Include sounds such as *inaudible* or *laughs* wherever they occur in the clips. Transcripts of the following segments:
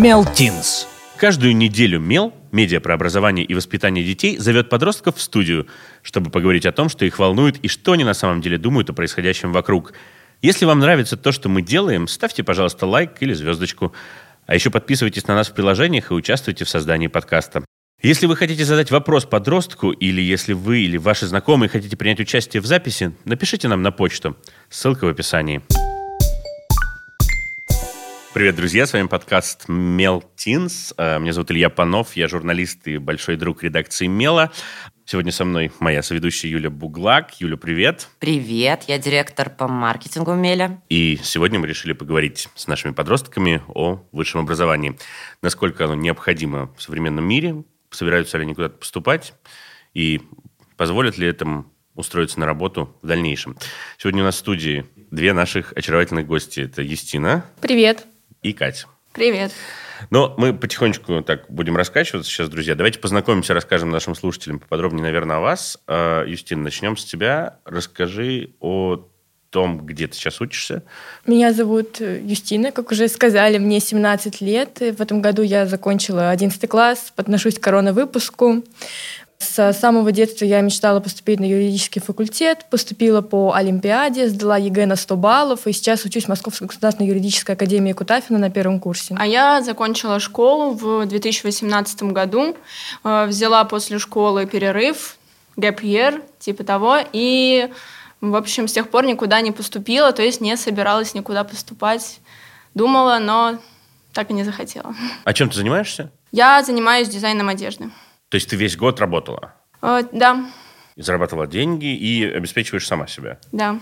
Мел Тинс. Каждую неделю Мел, медиа про образование и воспитание детей, зовет подростков в студию, чтобы поговорить о том, что их волнует и что они на самом деле думают о происходящем вокруг. Если вам нравится то, что мы делаем, ставьте, пожалуйста, лайк или звездочку. А еще подписывайтесь на нас в приложениях и участвуйте в создании подкаста. Если вы хотите задать вопрос подростку, или если вы или ваши знакомые хотите принять участие в записи, напишите нам на почту. Ссылка в описании. Привет, друзья, с вами подкаст Мел Тинс. Э, Меня зовут Илья Панов, я журналист и большой друг редакции Мела. Сегодня со мной моя соведущая Юля Буглак. Юля, привет. Привет, я директор по маркетингу Меля. И сегодня мы решили поговорить с нашими подростками о высшем образовании. Насколько оно необходимо в современном мире, собираются ли они куда-то поступать, и позволят ли этому устроиться на работу в дальнейшем. Сегодня у нас в студии две наших очаровательных гости. Это Юстина Привет. И Катя. Привет. Но мы потихонечку так будем раскачиваться сейчас, друзья. Давайте познакомимся, расскажем нашим слушателям поподробнее, наверное, о вас. Э, Юстин, начнем с тебя. Расскажи о том, где ты сейчас учишься. Меня зовут э, Юстина, как уже сказали, мне 17 лет. И В этом году я закончила 11 класс, отношусь к коронавыпуску. С самого детства я мечтала поступить на юридический факультет, поступила по Олимпиаде, сдала ЕГЭ на 100 баллов, и сейчас учусь в Московской государственной юридической академии Кутафина на первом курсе. А я закончила школу в 2018 году, э, взяла после школы перерыв, gap year, типа того, и, в общем, с тех пор никуда не поступила, то есть не собиралась никуда поступать. Думала, но так и не захотела. А чем ты занимаешься? Я занимаюсь дизайном одежды. То есть ты весь год работала, Э, Да, зарабатывала деньги и обеспечиваешь сама себя. да.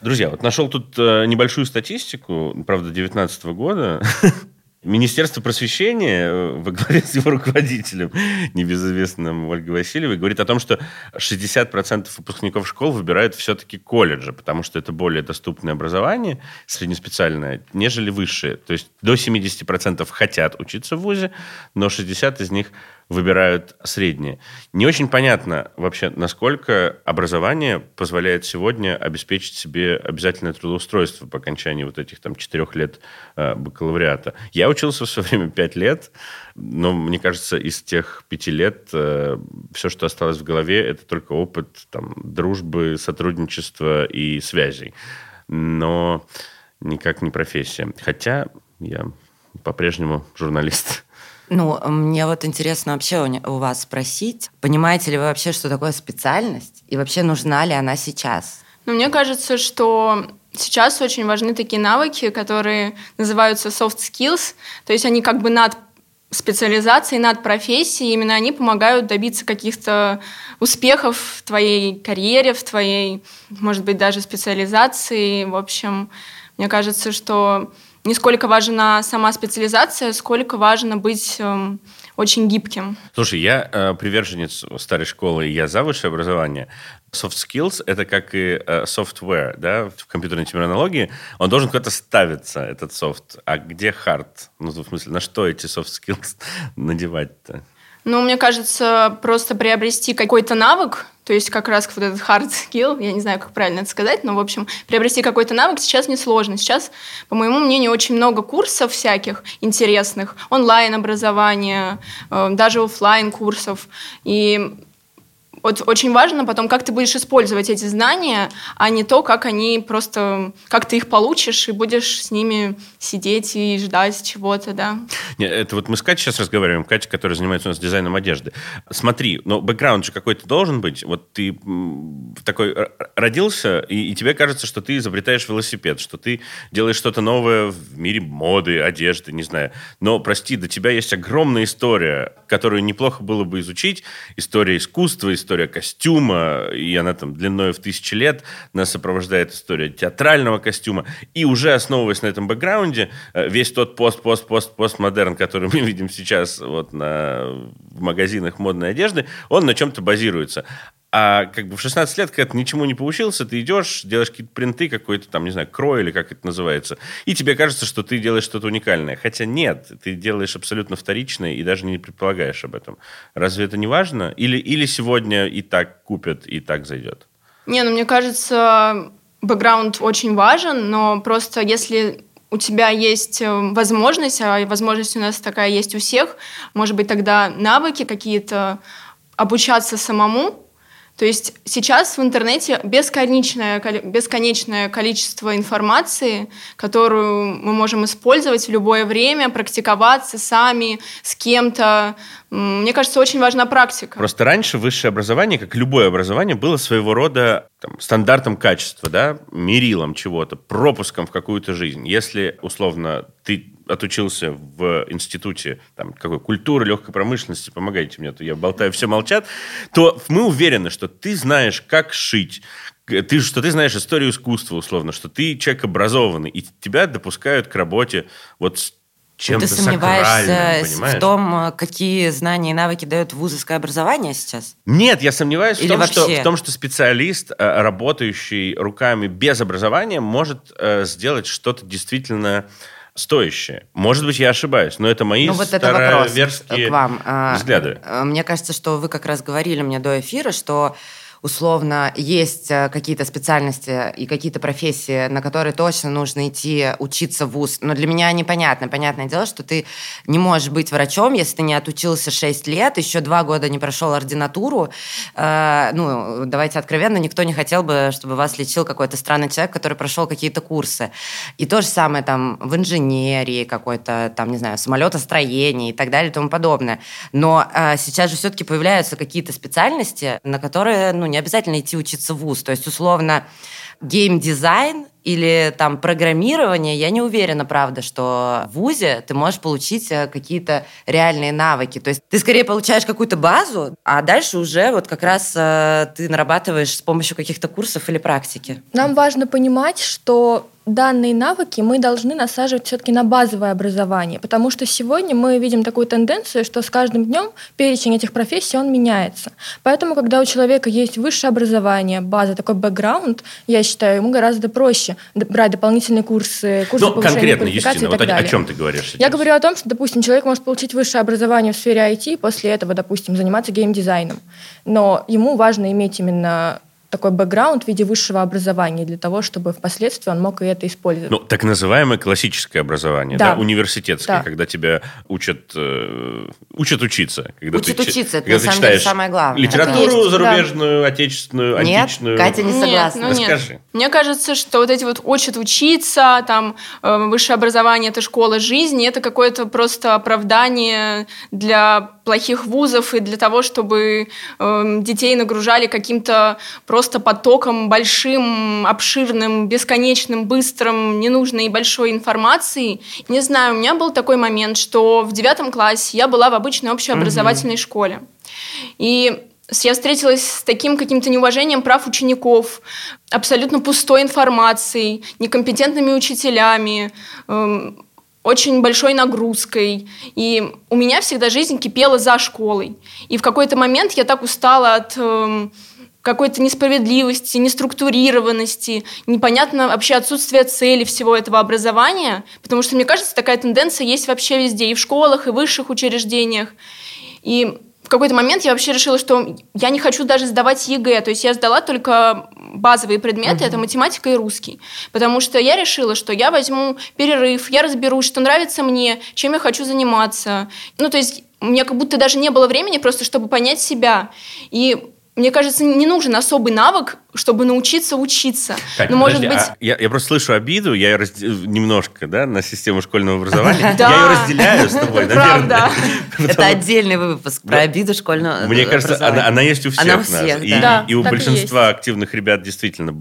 Друзья, вот нашел тут э, небольшую статистику, правда, 2019 года. *laughs* Министерство просвещения э, во главе с его руководителем, *laughs* небезызвестным Ольгой Васильевой, говорит о том, что 60% выпускников школ выбирают все-таки колледжи, потому что это более доступное образование, среднеспециальное, нежели высшее. То есть до 70% хотят учиться в ВУЗе, но 60% из них выбирают среднее. Не очень понятно вообще, насколько образование позволяет сегодня обеспечить себе обязательное трудоустройство по окончании вот этих там четырех лет э, бакалавриата. Я учился в свое время пять лет, но мне кажется, из тех пяти лет э, все, что осталось в голове, это только опыт там, дружбы, сотрудничества и связей. Но никак не профессия. Хотя я по-прежнему журналист. Ну, мне вот интересно вообще у, вас спросить, понимаете ли вы вообще, что такое специальность, и вообще нужна ли она сейчас? Но мне кажется, что сейчас очень важны такие навыки, которые называются soft skills, то есть они как бы над специализацией, над профессией, именно они помогают добиться каких-то успехов в твоей карьере, в твоей, может быть, даже специализации. В общем, мне кажется, что не сколько важна сама специализация, сколько важно быть эм, очень гибким. Слушай, я э, приверженец старой школы, я за высшее образование. Soft skills — это как и э, software, да, в компьютерной терминологии. Он должен куда-то ставиться, этот софт. А где hard? Ну, в смысле, на что эти soft skills *laughs* надевать-то? Ну, мне кажется, просто приобрести какой-то навык, то есть как раз вот этот hard skill, я не знаю, как правильно это сказать, но, в общем, приобрести какой-то навык сейчас несложно. Сейчас, по моему мнению, очень много курсов всяких интересных, онлайн-образования, э, даже оффлайн курсов И вот очень важно потом, как ты будешь использовать эти знания, а не то, как они просто, как ты их получишь и будешь с ними сидеть и ждать чего-то, да. Не, это вот мы с Катей сейчас разговариваем, Катя, которая занимается у нас дизайном одежды. Смотри, но бэкграунд же какой-то должен быть. Вот ты такой родился, и, и тебе кажется, что ты изобретаешь велосипед, что ты делаешь что-то новое в мире моды, одежды, не знаю. Но, прости, до тебя есть огромная история, которую неплохо было бы изучить. История искусства, история костюма, и она там длиной в тысячи лет. Нас сопровождает история театрального костюма. И уже основываясь на этом бэкграунде, э, весь тот пост-пост-пост-постмодерн, который мы видим сейчас вот на, в магазинах модной одежды, он на чем-то базируется. А как бы в 16 лет, когда ты ничему не поучился, ты идешь, делаешь какие-то принты, какой-то там, не знаю, крой или как это называется, и тебе кажется, что ты делаешь что-то уникальное. Хотя нет, ты делаешь абсолютно вторичное и даже не предполагаешь об этом. Разве это не важно? Или, или сегодня и так купят, и так зайдет? Не, ну мне кажется, бэкграунд очень важен, но просто если у тебя есть э, возможность, а возможность у нас такая есть у всех, может быть, тогда навыки какие-то обучаться самому, то есть сейчас в интернете бесконечное, бесконечное количество информации, которую мы можем использовать в любое время, практиковаться сами, с кем-то. Мне кажется, очень важна практика. Просто раньше высшее образование, как любое образование, было своего рода там, стандартом качества, да, мерилом чего-то, пропуском в какую-то жизнь. Если, условно, ты отучился в институте там, какой, культуры, легкой промышленности, помогайте мне, то я болтаю, все молчат, то мы уверены, что ты знаешь, как шить, ты, что ты знаешь историю искусства, условно, что ты человек образованный, и тебя допускают к работе вот с чем-то Ты сомневаешься в том, какие знания и навыки дает вузовское образование сейчас? Нет, я сомневаюсь в том, что, в том, что специалист, э, работающий руками без образования, может э, сделать что-то действительно стоящее. Может быть, я ошибаюсь, но это мои ну, вот это вопрос к вам. А, взгляды. А, мне кажется, что вы как раз говорили мне до эфира, что условно есть э, какие-то специальности и какие-то профессии, на которые точно нужно идти учиться в ВУЗ. Но для меня непонятно. Понятное дело, что ты не можешь быть врачом, если ты не отучился 6 лет, еще 2 года не прошел ординатуру. Э, ну, давайте откровенно, никто не хотел бы, чтобы вас лечил какой-то странный человек, который прошел какие-то курсы. И то же самое там в инженерии какой-то, там, не знаю, самолетостроении и так далее и тому подобное. Но э, сейчас же все-таки появляются какие-то специальности, на которые, ну, не обязательно идти учиться в ВУЗ. То есть, условно, геймдизайн или там программирование, я не уверена, правда, что в ВУЗе ты можешь получить э, какие-то реальные навыки. То есть ты скорее получаешь какую-то базу, а дальше уже вот как раз э, ты нарабатываешь с помощью каких-то курсов или практики. Нам важно понимать, что данные навыки мы должны насаживать все-таки на базовое образование, потому что сегодня мы видим такую тенденцию, что с каждым днем перечень этих профессий он меняется. Поэтому, когда у человека есть высшее образование, база, такой бэкграунд, я считаю, ему гораздо проще брать дополнительные курсы, курсы ну, повышения конкретно, квалификации Юстина, и так вот далее. о чем ты говоришь сейчас? Я говорю о том, что, допустим, человек может получить высшее образование в сфере IT, после этого, допустим, заниматься геймдизайном. Но ему важно иметь именно такой бэкграунд в виде высшего образования для того, чтобы впоследствии он мог и это использовать. Ну, так называемое классическое образование, да, да университетское, да. когда тебя учат, э, учат учиться. Когда учат ты, учиться, это на самом деле самое главное. Литературу есть, зарубежную, да. отечественную, нет, античную. Катя не согласна. Нет, ну, нет. Мне кажется, что вот эти вот учат учиться, там, э, высшее образование – это школа жизни, это какое-то просто оправдание для плохих вузов и для того, чтобы э, детей нагружали каким-то просто потоком большим, обширным, бесконечным, быстрым, ненужной и большой информацией. Не знаю, у меня был такой момент, что в девятом классе я была в обычной общеобразовательной mm-hmm. школе. И я встретилась с таким каким-то неуважением прав учеников, абсолютно пустой информацией, некомпетентными учителями, эм, очень большой нагрузкой. И у меня всегда жизнь кипела за школой. И в какой-то момент я так устала от э, какой-то несправедливости, неструктурированности, непонятно вообще отсутствия цели всего этого образования, потому что, мне кажется, такая тенденция есть вообще везде, и в школах, и в высших учреждениях. И какой-то момент я вообще решила, что я не хочу даже сдавать ЕГЭ. То есть я сдала только базовые предметы, uh-huh. это математика и русский. Потому что я решила, что я возьму перерыв, я разберусь, что нравится мне, чем я хочу заниматься. Ну, то есть у меня как будто даже не было времени просто, чтобы понять себя. И мне кажется, не нужен особый навык, чтобы научиться учиться. Так, Но, может быть... а я, я просто слышу обиду, я ее разд... немножко, да, на систему школьного образования. *laughs* Я ее разделяю с тобой, наверное. *laughs* Это отдельный выпуск про обиду школьного Мне кажется, она есть у всех нас. И у большинства активных ребят действительно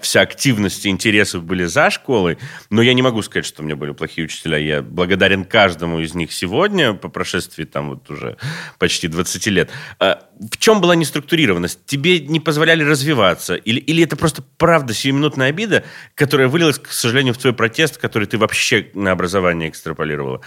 вся активность и интересы были за школой. Но я не могу сказать, что у меня были плохие учителя. Я благодарен каждому из них сегодня, по прошествии там вот уже почти 20 лет. А в чем была неструктурированность? Тебе не позволяли развиваться? Или, или это просто правда сиюминутная обида, которая вылилась, к сожалению, в твой протест, который ты вообще на образование экстраполировала?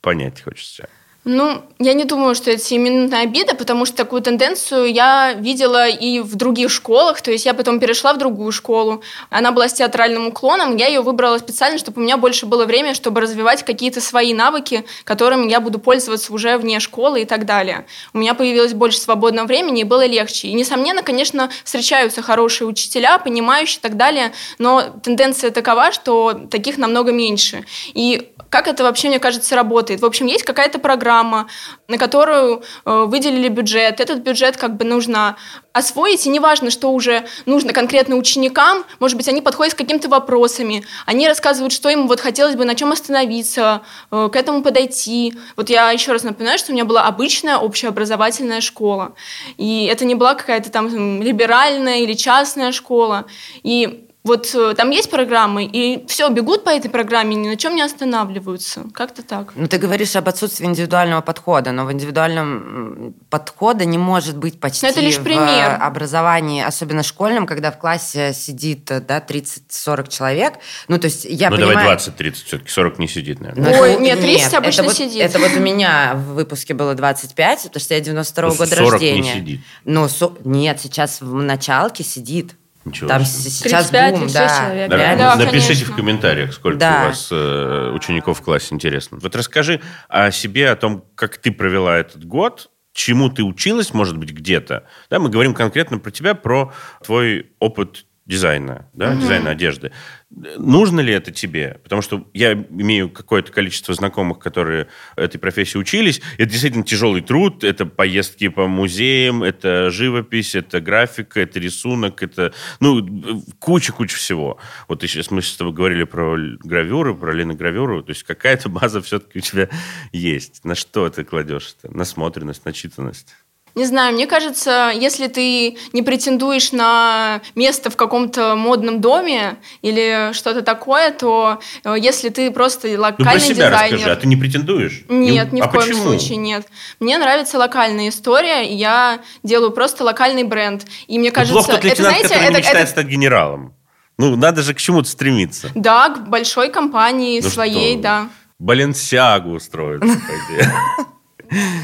Понять хочется. Ну, я не думаю, что это сиюминутная обида, потому что такую тенденцию я видела и в других школах. То есть я потом перешла в другую школу. Она была с театральным уклоном. Я ее выбрала специально, чтобы у меня больше было времени, чтобы развивать какие-то свои навыки, которыми я буду пользоваться уже вне школы и так далее. У меня появилось больше свободного времени и было легче. И, несомненно, конечно, встречаются хорошие учителя, понимающие и так далее, но тенденция такова, что таких намного меньше. И как это вообще, мне кажется, работает? В общем, есть какая-то программа, на которую э, выделили бюджет. Этот бюджет как бы нужно освоить, и неважно, что уже нужно конкретно ученикам, может быть, они подходят с какими-то вопросами, они рассказывают, что им вот хотелось бы, на чем остановиться, э, к этому подойти. Вот я еще раз напоминаю, что у меня была обычная общеобразовательная школа, и это не была какая-то там либеральная или частная школа, и вот э, там есть программы, и все, бегут по этой программе, ни на чем не останавливаются. Как-то так. Ну, ты говоришь об отсутствии индивидуального подхода, но в индивидуальном подходе не может быть почти но это лишь в пример. образовании, особенно школьном, когда в классе сидит да, 30-40 человек. Ну, то есть я ну, понимаю... давай 20-30, все-таки 40 не сидит, наверное. Ну, Ой, нет, 30 обычно это вот, сидит. Это вот у меня в выпуске было 25, потому что я 92 Ну, года 40 не рождения. сидит. Ну, со- нет, сейчас в началке сидит. Ничего Там себе. сейчас 35, бум, 36 да. человек, Да, реально. Да, напишите конечно. в комментариях, сколько Да. у вас э, учеников в классе, интересно. Вот расскажи о себе, о том, как ты провела этот год, чему ты училась, может быть, где-то. Да, мы говорим конкретно про тебя, про твой опыт дизайна, да, дизайна одежды. Нужно ли это тебе? Потому что я имею какое-то количество знакомых, которые этой профессии учились. Это действительно тяжелый труд, это поездки по музеям, это живопись, это графика, это рисунок, это ну куча-куча всего. Вот сейчас мы с тобой говорили про гравюры, про линогравюру, то есть какая-то база все-таки у тебя есть. На что ты кладешь это? Насмотренность, начитанность? Не знаю, мне кажется, если ты не претендуешь на место в каком-то модном доме или что-то такое, то э, если ты просто Ну, локальный про себя дизайнер... расскажи, а ты не претендуешь? Нет, Не- ни а в коем почему? случае нет. Мне нравится локальная история, и я делаю просто локальный бренд. И мне Ну, кажется, плохо тот это, знаете, который это, мечтает это- стать генералом. Ну, надо же к чему-то стремиться. да, к большой компании Ну своей, что, да. Баленсиагу идее. *laughs*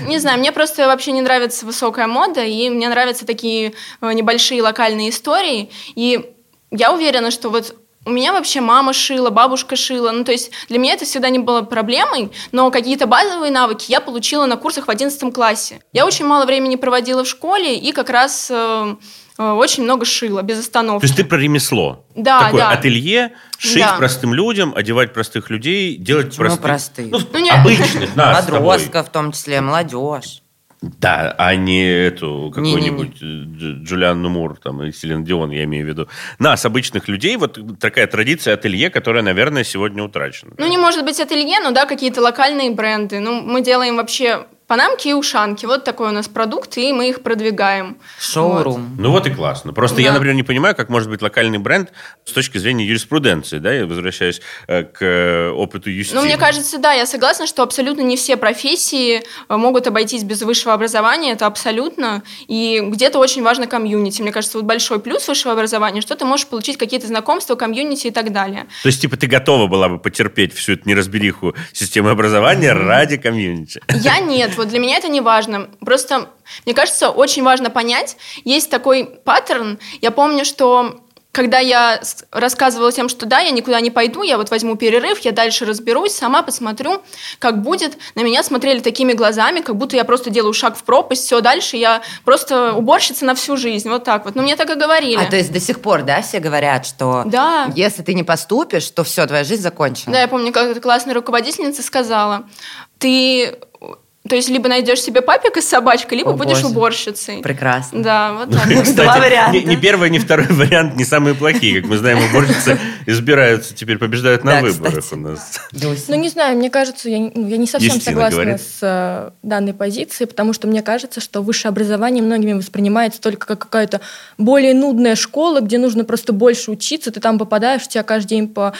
Не знаю, мне просто вообще не нравится высокая мода, и мне нравятся такие э, небольшие локальные истории. И я уверена, что вот у меня вообще мама шила, бабушка шила. Ну, то есть для меня это всегда не было проблемой, но какие-то базовые навыки я получила на курсах в 11 классе. Я очень мало времени проводила в школе и как раз э, очень много шила, без То остановки. есть ты про ремесло. Да, Такое да. ателье, шить Да. простым людям, одевать простых людей, делать Почему простых... простых? Ну, Ну, обычных, нас. Подростков в том числе, молодежь. Да, а не эту какую-нибудь э, Дж- Джулианну Мур там, и Селин Дион, я имею в виду. Нас, обычных людей, вот такая традиция ателье, которая, наверное, сегодня утрачена. Ну, не может быть ателье, но да, какие-то локальные бренды. Ну, мы делаем вообще панамки и ушанки. Вот такой у нас продукт, и мы их продвигаем. Шоурум. Ну вот и классно. Просто я, Да. например, не понимаю, как может быть локальный бренд с точки зрения юриспруденции, да, я возвращаюсь э, к э, опыту юстиции. Ну, мне кажется, да, я согласна, что абсолютно не все профессии э, могут обойтись без высшего образования, это абсолютно. И где-то очень важно комьюнити. Мне кажется, вот большой плюс высшего образования, что ты можешь получить какие-то знакомства, комьюнити и так далее. То есть, типа, ты готова была бы потерпеть всю эту неразбериху системы образования ради комьюнити. Я нет, вот для меня это не важно. Просто, мне кажется, очень важно понять, есть такой паттерн. Я помню, что когда я рассказывала тем, что да, я никуда не пойду, я вот возьму перерыв, я дальше разберусь, сама посмотрю, как будет. На меня смотрели такими глазами, как будто я просто делаю шаг в пропасть, все, дальше я просто уборщица на всю жизнь, вот так вот. Ну, мне так и говорили. А то есть до сих пор, да, все говорят, что Да. если ты не поступишь, то все, твоя жизнь закончена. Да, я помню, как классная руководительница сказала, ты, то есть, либо найдешь себе папика с собачкой, либо О, будешь боже. уборщицей. Прекрасно. Да, вот так. Два Кстати, варианта. ни, ни первый, ни второй *laughs* вариант не самые плохие. Как мы знаем, уборщицы избираются, теперь побеждают на Да, выборах кстати. у нас. Ну, не знаю, мне кажется, я, не- ну, я не совсем Юстина согласна говорит. с э, данной позицией, потому что мне кажется, что высшее образование многими воспринимается только как какая-то более нудная школа, где нужно просто больше учиться, ты там попадаешь, у тебя каждый день по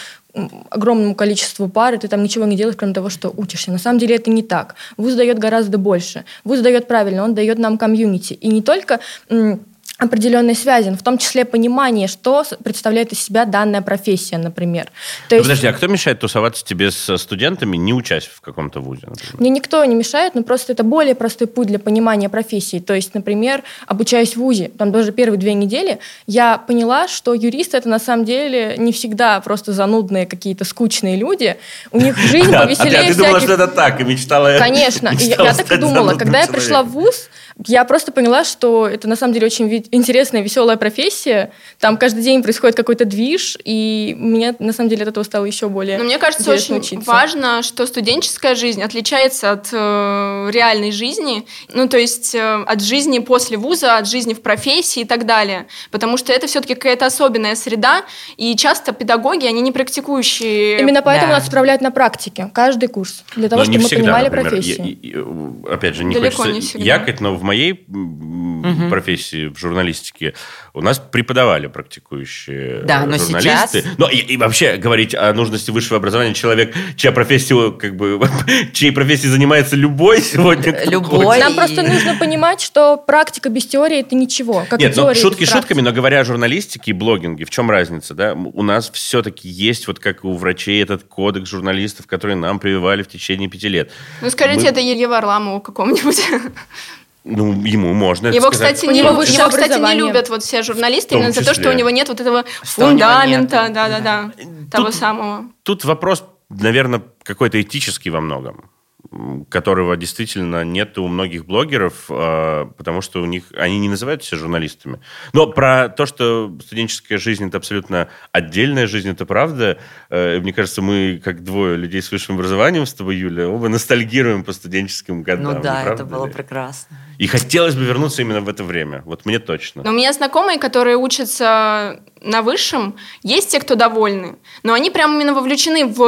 огромному количеству пар, и ты там ничего не делаешь, кроме того, что учишься. На самом деле это не так. Вуз дает гораздо больше. Вуз дает правильно, он дает нам комьюнити. И не только м, определенные связи, в том числе понимание, что представляет из себя данная профессия, например. То есть... Подожди, а кто мешает тусоваться тебе с студентами, не учась в каком-то вузе? Например? Мне никто не мешает, но просто это более простой путь для понимания профессии. То есть, например, обучаясь в вузе, там даже первые две недели, я поняла, что юристы это на самом деле не всегда просто занудные какие-то скучные люди. У них жизнь повеселее А ты думала, что это так, и мечтала... Конечно, я так и думала. Когда я пришла в вуз, я просто поняла, что это на самом деле очень интересная, веселая профессия. Там каждый день происходит какой-то движ, и мне на самом деле от этого стало еще более Но мне кажется, очень учиться. важно, что студенческая жизнь отличается от э, реальной жизни, ну то есть э, от жизни после вуза, от жизни в профессии и так далее. Потому что это все-таки какая-то особенная среда, и часто педагоги, они не практикующие. Именно поэтому да. нас отправляют на практике, каждый курс, для того, но чтобы мы всегда, понимали например, профессию. Я, я, опять же, не Далеко хочется не якать, но в моей угу. профессии в журналистике у нас преподавали практикующие да, но журналисты. Сейчас... Но и, и вообще говорить о нужности высшего образования человек, чья профессия, как бы, *laughs* чьей профессией занимается любой *laughs* сегодня. Любой. Нам просто нужно понимать, что практика без теории это ничего. Как Нет, ну, шутки шутками, но говоря о журналистике и блогинге, в чем разница, да? У нас все-таки есть, вот как у врачей, этот кодекс журналистов, который нам прививали в течение пяти лет. Ну, скажите, Мы... это Илье Варламову какому-нибудь. *laughs* Ну, ему можно его, сказать. Кстати, не, его, его, кстати, не любят вот все журналисты именно за то, что у него нет вот этого фундамента, да-да-да, того самого. Тут вопрос, наверное, какой-то этический во многом которого действительно нет у многих блогеров, а, потому что у них они не называют себя журналистами. Но про то, что студенческая жизнь это абсолютно отдельная жизнь, это правда. Э, мне кажется, мы как двое людей с высшим образованием с тобой, Юля, оба ностальгируем по студенческим годам. Ну да, это было ли? прекрасно. И хотелось бы вернуться именно в это время. Вот мне точно. Но у меня знакомые, которые учатся на высшем, есть те, кто довольны, но они прям именно вовлечены в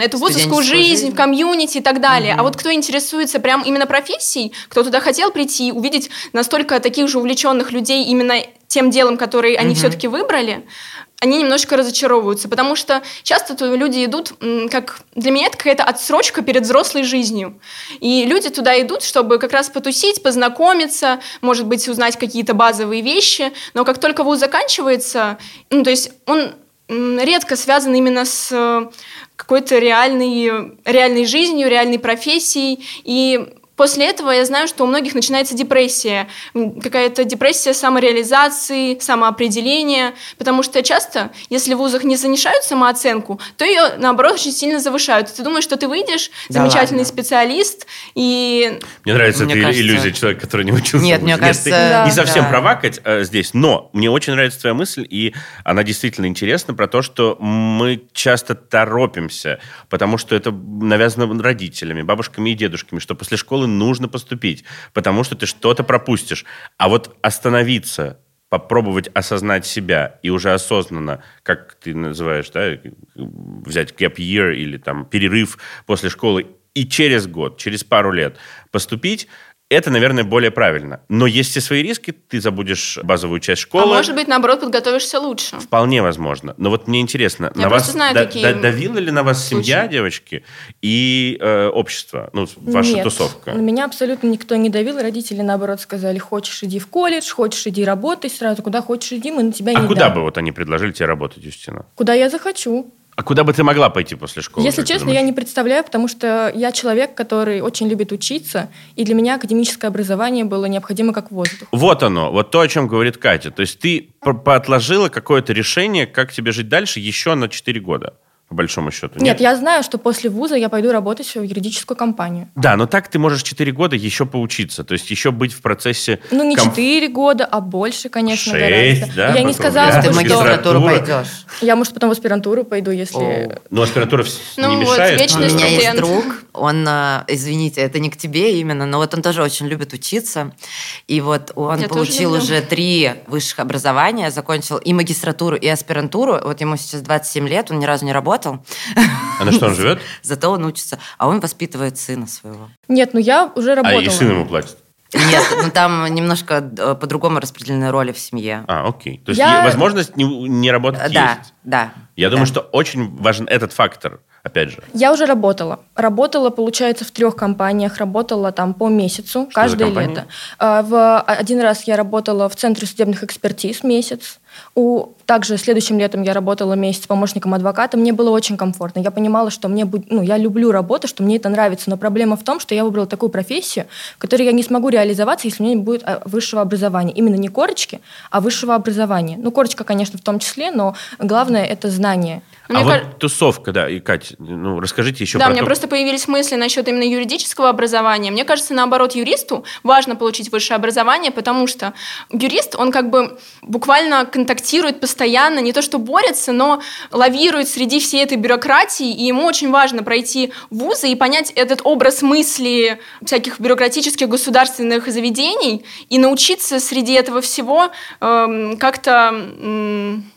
эту вузовскую жизнь, жизнь, в комьюнити и так далее. Угу. А вот кто интересуется прям именно профессией, кто туда хотел прийти, увидеть настолько таких же увлеченных людей именно тем делом, который они угу. все-таки выбрали, они немножко разочаровываются, потому что часто то люди идут, как для меня это какая-то отсрочка перед взрослой жизнью. И люди туда идут, чтобы как раз потусить, познакомиться, может быть, узнать какие-то базовые вещи, но как только вуз заканчивается, ну, то есть он редко связан именно с э, какой-то реальной, реальной жизнью, реальной профессией, и После этого я знаю, что у многих начинается депрессия, какая-то депрессия самореализации, самоопределения, потому что часто, если в вузах не занижают самооценку, то ее, наоборот, очень сильно завышают. Ты думаешь, что ты выйдешь, да замечательный ладно. специалист, и... Мне нравится мне эта кажется... иллюзия человека, который не учился. Нет, мне кажется... Нет, да. Не совсем да. провакать э, здесь, но мне очень нравится твоя мысль, и она действительно интересна про то, что мы часто торопимся, потому что это навязано родителями, бабушками и дедушками, что после школы нужно поступить, потому что ты что-то пропустишь. А вот остановиться, попробовать осознать себя и уже осознанно, как ты называешь, да, взять gap year или там перерыв после школы и через год, через пару лет поступить, это, наверное, более правильно. Но есть все свои риски, ты забудешь базовую часть школы. А может быть, наоборот, подготовишься лучше. Вполне возможно. Но вот мне интересно, Я на вас знаю, да, какие давила ли на вас случаи. семья, девочки, и э, общество, ну, ваша Нет, тусовка? на меня абсолютно никто не давил. Родители, наоборот, сказали, хочешь, иди в колледж, хочешь, иди работай сразу, куда хочешь, иди, мы на тебя а не А куда дам. бы вот они предложили тебе работать, Юстина? Куда я захочу. А куда бы ты могла пойти после школы? Если честно, я не представляю, потому что я человек, который очень любит учиться, и для меня академическое образование было необходимо как воздух. Вот оно, вот то, о чем говорит Катя. То есть ты поотложила какое-то решение, как тебе жить дальше еще на 4 года по большому счету. Нет, нет, я знаю, что после вуза я пойду работать в юридическую компанию. Да, но так ты можешь 4 года еще поучиться, то есть еще быть в процессе... Ну, не комп... 4 года, а больше, конечно, 6, гораздо. да? Я не сказала, что... Ты в магистратуру пойдешь. Я, может, потом в аспирантуру пойду, если... О. Ну, аспирантура ну, не мешает? Вот, У меня есть друг, он, а, извините, это не к тебе именно, но вот он тоже очень любит учиться. И вот он я получил уже три высших образования, закончил и магистратуру, и аспирантуру. Вот ему сейчас 27 лет, он ни разу не работал. А на что он живет? *laughs* Зато он учится. А он воспитывает сына своего. Нет, ну я уже работала. А, и сын ему платит? Нет, ну там немножко э, по-другому распределены роли в семье. А, окей. То есть я... возможность не, не работать да, есть? Да, Я да. думаю, что очень важен этот фактор. Опять же? Я уже работала. Работала, получается, в трех компаниях. Работала там по месяцу, Что каждое лето. А, В один раз я работала в Центре судебных экспертиз месяц. У, также следующим летом я работала месяц помощником адвоката. Мне было очень комфортно. Я понимала, что мне будет, ну, я люблю работу, что мне это нравится. Но проблема в том, что я выбрала такую профессию, в которой я не смогу реализоваться, если у меня не будет а, высшего образования. Именно не корочки, а высшего образования. Ну, корочка, конечно, в том числе, но главное это знание. А мне вот кажется- тусовка, да, и Кать, ну, расскажите еще Да, у про меня то- просто появились мысли насчет именно юридического образования. Мне кажется, наоборот, юристу важно получить высшее образование, потому что юрист, он как бы буквально контактирует постоянно, не то что борется, но лавирует среди всей этой бюрократии, и ему очень важно пройти вузы и понять этот образ мысли всяких бюрократических государственных заведений и научиться среди этого всего эм, как-то... м,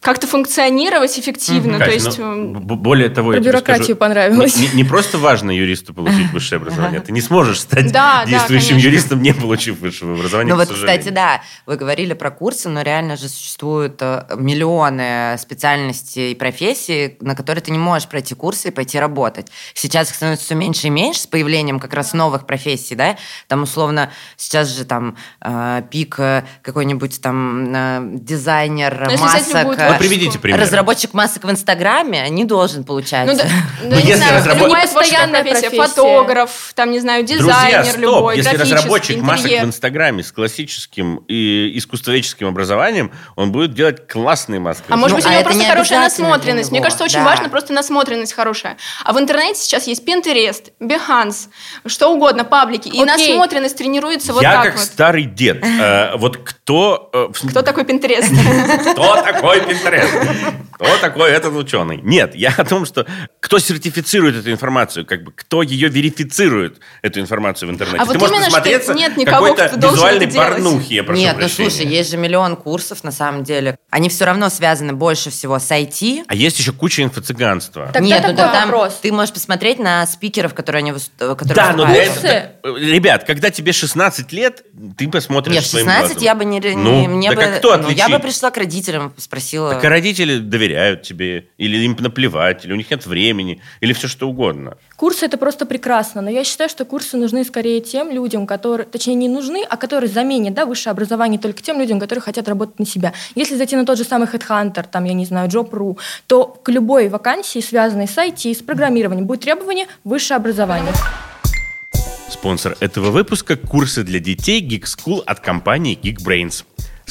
как-то функционировать эффективно. Кать, то есть, ну, эм, более того, Про я тебе бюрократию скажу, понравилось. Не, не просто важно юристу получить высшее *laughs* образование, ты не сможешь стать Да, да, действующим конечно. юристом, не получив высшего образования. Ну вот, сожалению. кстати, да, вы говорили про курсы, но реально же существуют э, миллионы специальностей и профессий, на которые ты не можешь пройти курсы и пойти работать. Сейчас их становится все меньше и меньше с появлением как раз новых профессий, да, там условно сейчас же там э, пик э, какой-нибудь там э, дизайнер Ну, если взять масок, Вот приведите пример. разработчик масок в Инстаграме не должен получать. Ну, да, *laughs* Ну, не если знаю, разработ- любая Это не постоянная профессия, фотограф, там, не знаю, Друзья, дизайнер стоп! любой, Если разработчик масок интерьер. в Инстаграме с классическим и искусствоведческим образованием, он будет делать классные маски. А может Ну, быть, а у него это просто хорошая насмотренность. Мне него, кажется, очень да. важно просто насмотренность хорошая. А в интернете сейчас есть Pinterest, Behance, что угодно, паблики. И Окей. насмотренность тренируется вот Я так как вот. старый дед. э, Вот кто... э, Кто такой Pinterest? Кто такой Pinterest? *laughs* Кто такой этот ученый? Нет, я о том, что кто сертифицирует эту информацию, как бы кто ее верифицирует, эту информацию в интернете. А вот Ты можешь именно, что нет никого, кто должен визуальной это делать. порнухи, я прошу Нет, ну прощения. слушай, есть же миллион курсов на самом деле. Они все равно связаны больше всего с IT, А есть еще куча инфо-цыганства. Тогда Нет, ну такой да, там вопрос. ты можешь посмотреть на спикеров, которые они которые Да, но для этого... да, Ребят, когда тебе 16 лет, ты посмотришь Нет, в своим 16 глазом. я бы не... не- Ну, мне так бы, а кто ну, я бы пришла к родителям, спросила... Так а родители доверяют тебе, или им наплевать, или у них нет времени, или все что угодно. Курсы это просто прекрасно, но я считаю, что курсы нужны скорее тем людям, которые, точнее, не нужны, а которые заменят да, высшее образование только тем людям, которые хотят работать на себя. Если зайти на тот же самый Headhunter, там, я не знаю, Job.ru, то к любой вакансии, связанной с IT, с программированием, будет требование высшее образование. Спонсор этого выпуска – курсы для детей Geek School от компании Geekbrains.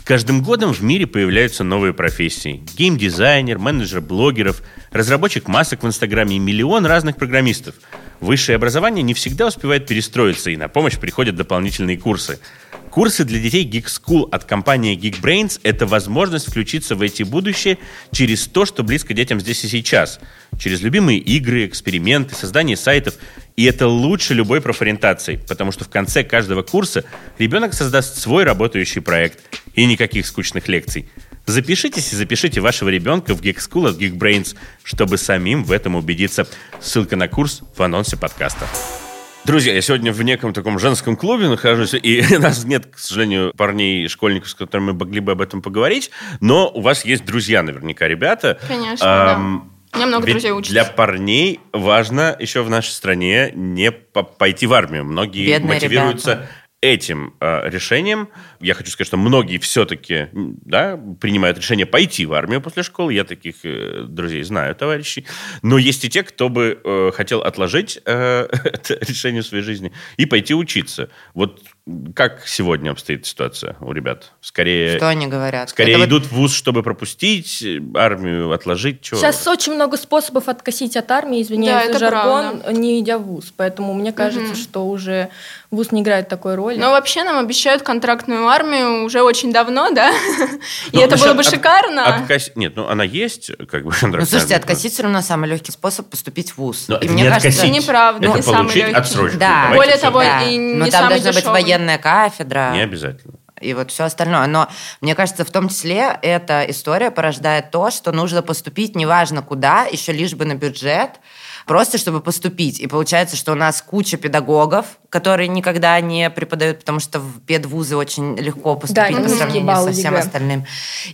Каждым годом в мире появляются новые профессии. Геймдизайнер, менеджер блогеров, разработчик масок в Инстаграме и миллион разных программистов. Высшее образование не всегда успевает перестроиться, и на помощь приходят дополнительные курсы. Курсы для детей Geek School от компании Geekbrains – это возможность включиться в эти будущее через то, что близко детям здесь и сейчас. Через любимые игры, эксперименты, создание сайтов. И это лучше любой профориентации, потому что в конце каждого курса ребенок создаст свой работающий проект. И никаких скучных лекций. Запишитесь и запишите вашего ребенка в Geek School от Geekbrains, чтобы самим в этом убедиться. Ссылка на курс в анонсе подкаста. Друзья, я сегодня в неком таком женском клубе нахожусь, и *laughs* у нас нет, к сожалению, парней, школьников, с которыми мы могли бы об этом поговорить, но у вас есть друзья наверняка, ребята. Конечно, да. У меня много ведь друзей учатся. Для парней важно еще в нашей стране не по- пойти в армию. Многие Бедные мотивируются ребята. этим э, решением. Я хочу сказать, что многие все-таки да, принимают решение пойти в армию после школы. Я таких э, друзей знаю, товарищей. Но есть и те, кто бы э, хотел отложить э, *laughs* это решение в своей жизни и пойти учиться. Вот как сегодня обстоит ситуация у ребят? Скорее, Что они говорят? скорее Это вот идут в ВУЗ, чтобы пропустить э, армию, отложить? Чё? Сейчас очень много способов откосить от армии, извиняюсь Да, за это жаргон, правда. не идя в ВУЗ. Поэтому мне кажется, что уже ВУЗ не играет такой роли. Но вообще нам обещают контрактную армию уже очень давно, да? *laughs* И Ну, это было бы шикарно. Нет, ну она есть, как бы. Ну, слушайте, откосить все равно самый легкий способ поступить в ВУЗ. Но И мне не кажется, откосить. Это неправда, это получить легкий. отсрочку. Более того, и не самый должна быть дешевый. Военная кафедра. Не обязательно. и вот все остальное. Но мне кажется, в том числе эта история порождает то, что нужно поступить неважно куда, еще лишь бы на бюджет, просто чтобы поступить. И получается, что у нас куча педагогов, которые никогда не преподают, потому что в педвузы очень легко поступить Да, по сравнению со всем ЕГЭ. остальным.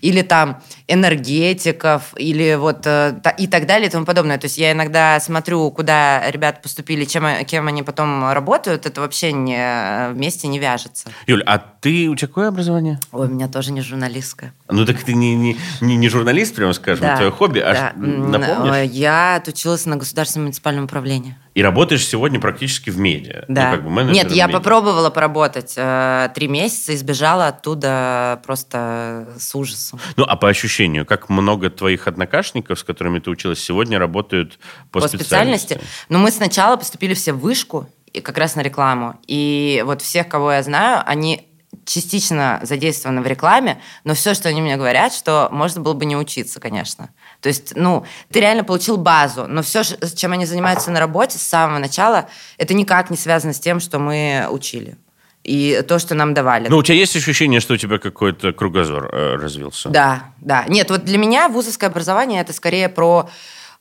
Или там энергетиков, или вот э, и так далее и тому подобное. То есть я иногда смотрю, куда ребята поступили, чем, кем они потом работают, это вообще не, э, вместе не вяжется. Юль, а ты, у тебя какое образование? Ой, у меня тоже не журналистская. Ну так ты не, не, не, не журналист, прямо скажем, Да, твое хобби, а да. ш- напомнишь? Я отучилась на государственном муниципальном управлении. И работаешь сегодня практически в медиа. Ну, Да. как бы Нет, я медиа. попробовала поработать э, три месяца и сбежала оттуда просто с ужасом. Ну, а по ощущению, как много твоих однокашников, с которыми ты училась, сегодня работают по, По специальности. Но мы сначала поступили все в вышку, и как раз на рекламу. И вот всех, кого я знаю, они частично задействованы в рекламе, но все, что они мне говорят, что можно было бы не учиться, конечно. То есть, ну, ты реально получил базу, но все, чем они занимаются на работе с самого начала, это никак не связано с тем, что мы учили. И то, что нам давали. Ну, у тебя есть ощущение, что у тебя какой-то кругозор э, развился? Да, да. Нет, вот для меня вузовское образование это скорее про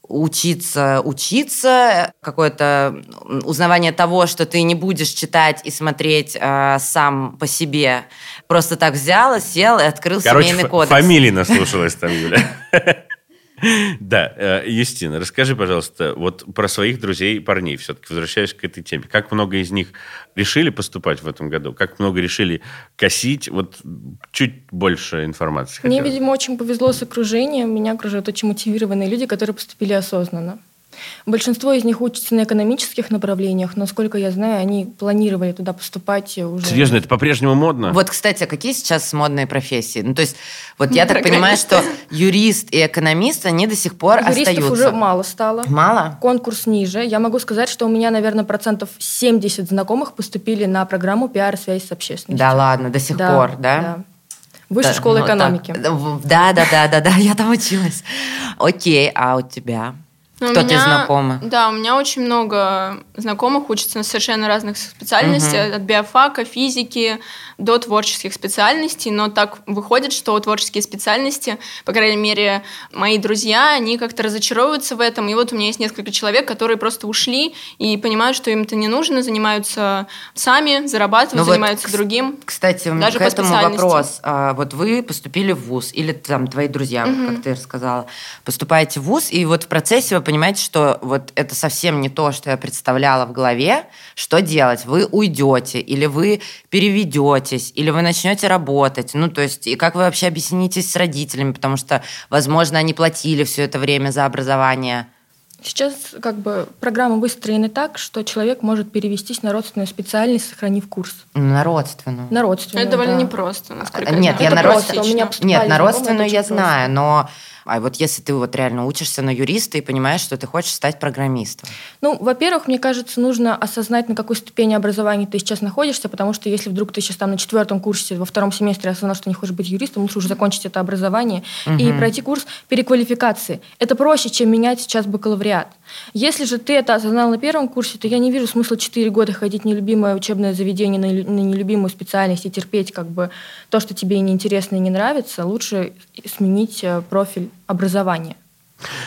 учиться, учиться, какое-то узнавание того, что ты не будешь читать и смотреть э, сам по себе. Просто так взял, сел и открыл Короче, семейный ф- кодекс. фамилии наслушалась там, Юля. *laughs* Да, э, Юстина, расскажи, пожалуйста, вот про своих друзей парней все-таки, возвращаясь к этой теме. Как много из них решили поступать в этом году? Как много решили косить? Вот чуть больше информации. Мне, хотелось. видимо, очень повезло с окружением. Меня окружают очень мотивированные люди, которые поступили осознанно. Большинство из них учатся на экономических направлениях, но, сколько я знаю, они планировали туда поступать уже. Серьезно, это по-прежнему модно? Вот, кстати, а какие сейчас модные профессии? Ну, то есть, вот я так понимаю, что юрист и экономист, они до сих пор Юристов остаются. уже мало стало. Мало? Конкурс ниже. Я могу сказать, что у меня, наверное, процентов 70 знакомых поступили на программу пиар связь с общественностью. Да ладно, до сих пор, да? Высшая Да, школа ну, экономики. так, Да, да, да, да, да, *laughs* я там училась. Окей, а у тебя? Ну, у Кто ты меня- знакомый? Да, у меня очень много знакомых учатся на совершенно разных специальностях, от биофака, физики до творческих специальностей, но так выходит, что творческие специальности, по крайней мере, мои друзья, они как-то разочаровываются в этом, и вот у меня есть несколько человек, которые просто ушли и понимают, что им это не нужно, занимаются сами, зарабатывают, Ну вот, занимаются кс- другим. Кстати, у меня Даже к этому вопрос. А, Вот вы поступили в ВУЗ, или там твои друзья, вот как ты рассказала, поступаете в ВУЗ, и вот в процессе вы понимаете, что вот это совсем не то, что я представляла в голове. Что делать? Вы уйдете, или вы переведетесь, или вы начнете работать. Ну, то есть, и как вы вообще объяснитесь с родителями, потому что, возможно, они платили все это время за образование. Сейчас как бы программы выстроены так, что человек может перевестись на родственную специальность, сохранив курс. Ну, На родственную. На родственную, Это довольно да. непросто, насколько А, Нет, я на родственную... Нет, на родственную я знаю, но... А вот если ты вот реально учишься на юриста и понимаешь, что ты хочешь стать программистом. Ну, во-первых, мне кажется, нужно осознать, на какой ступени образования ты сейчас находишься, потому что если вдруг ты сейчас там на четвертом курсе, во втором семестре осознал, что не хочешь быть юристом, лучше уже закончить это образование и пройти курс переквалификации. Это проще, чем менять сейчас бакалавриат. Если же ты это осознал на первом курсе, то я не вижу смысла 4 года ходить в нелюбимое учебное заведение на, на нелюбимую специальность и терпеть как бы то, что тебе неинтересно и не нравится. Лучше сменить э, профиль образования.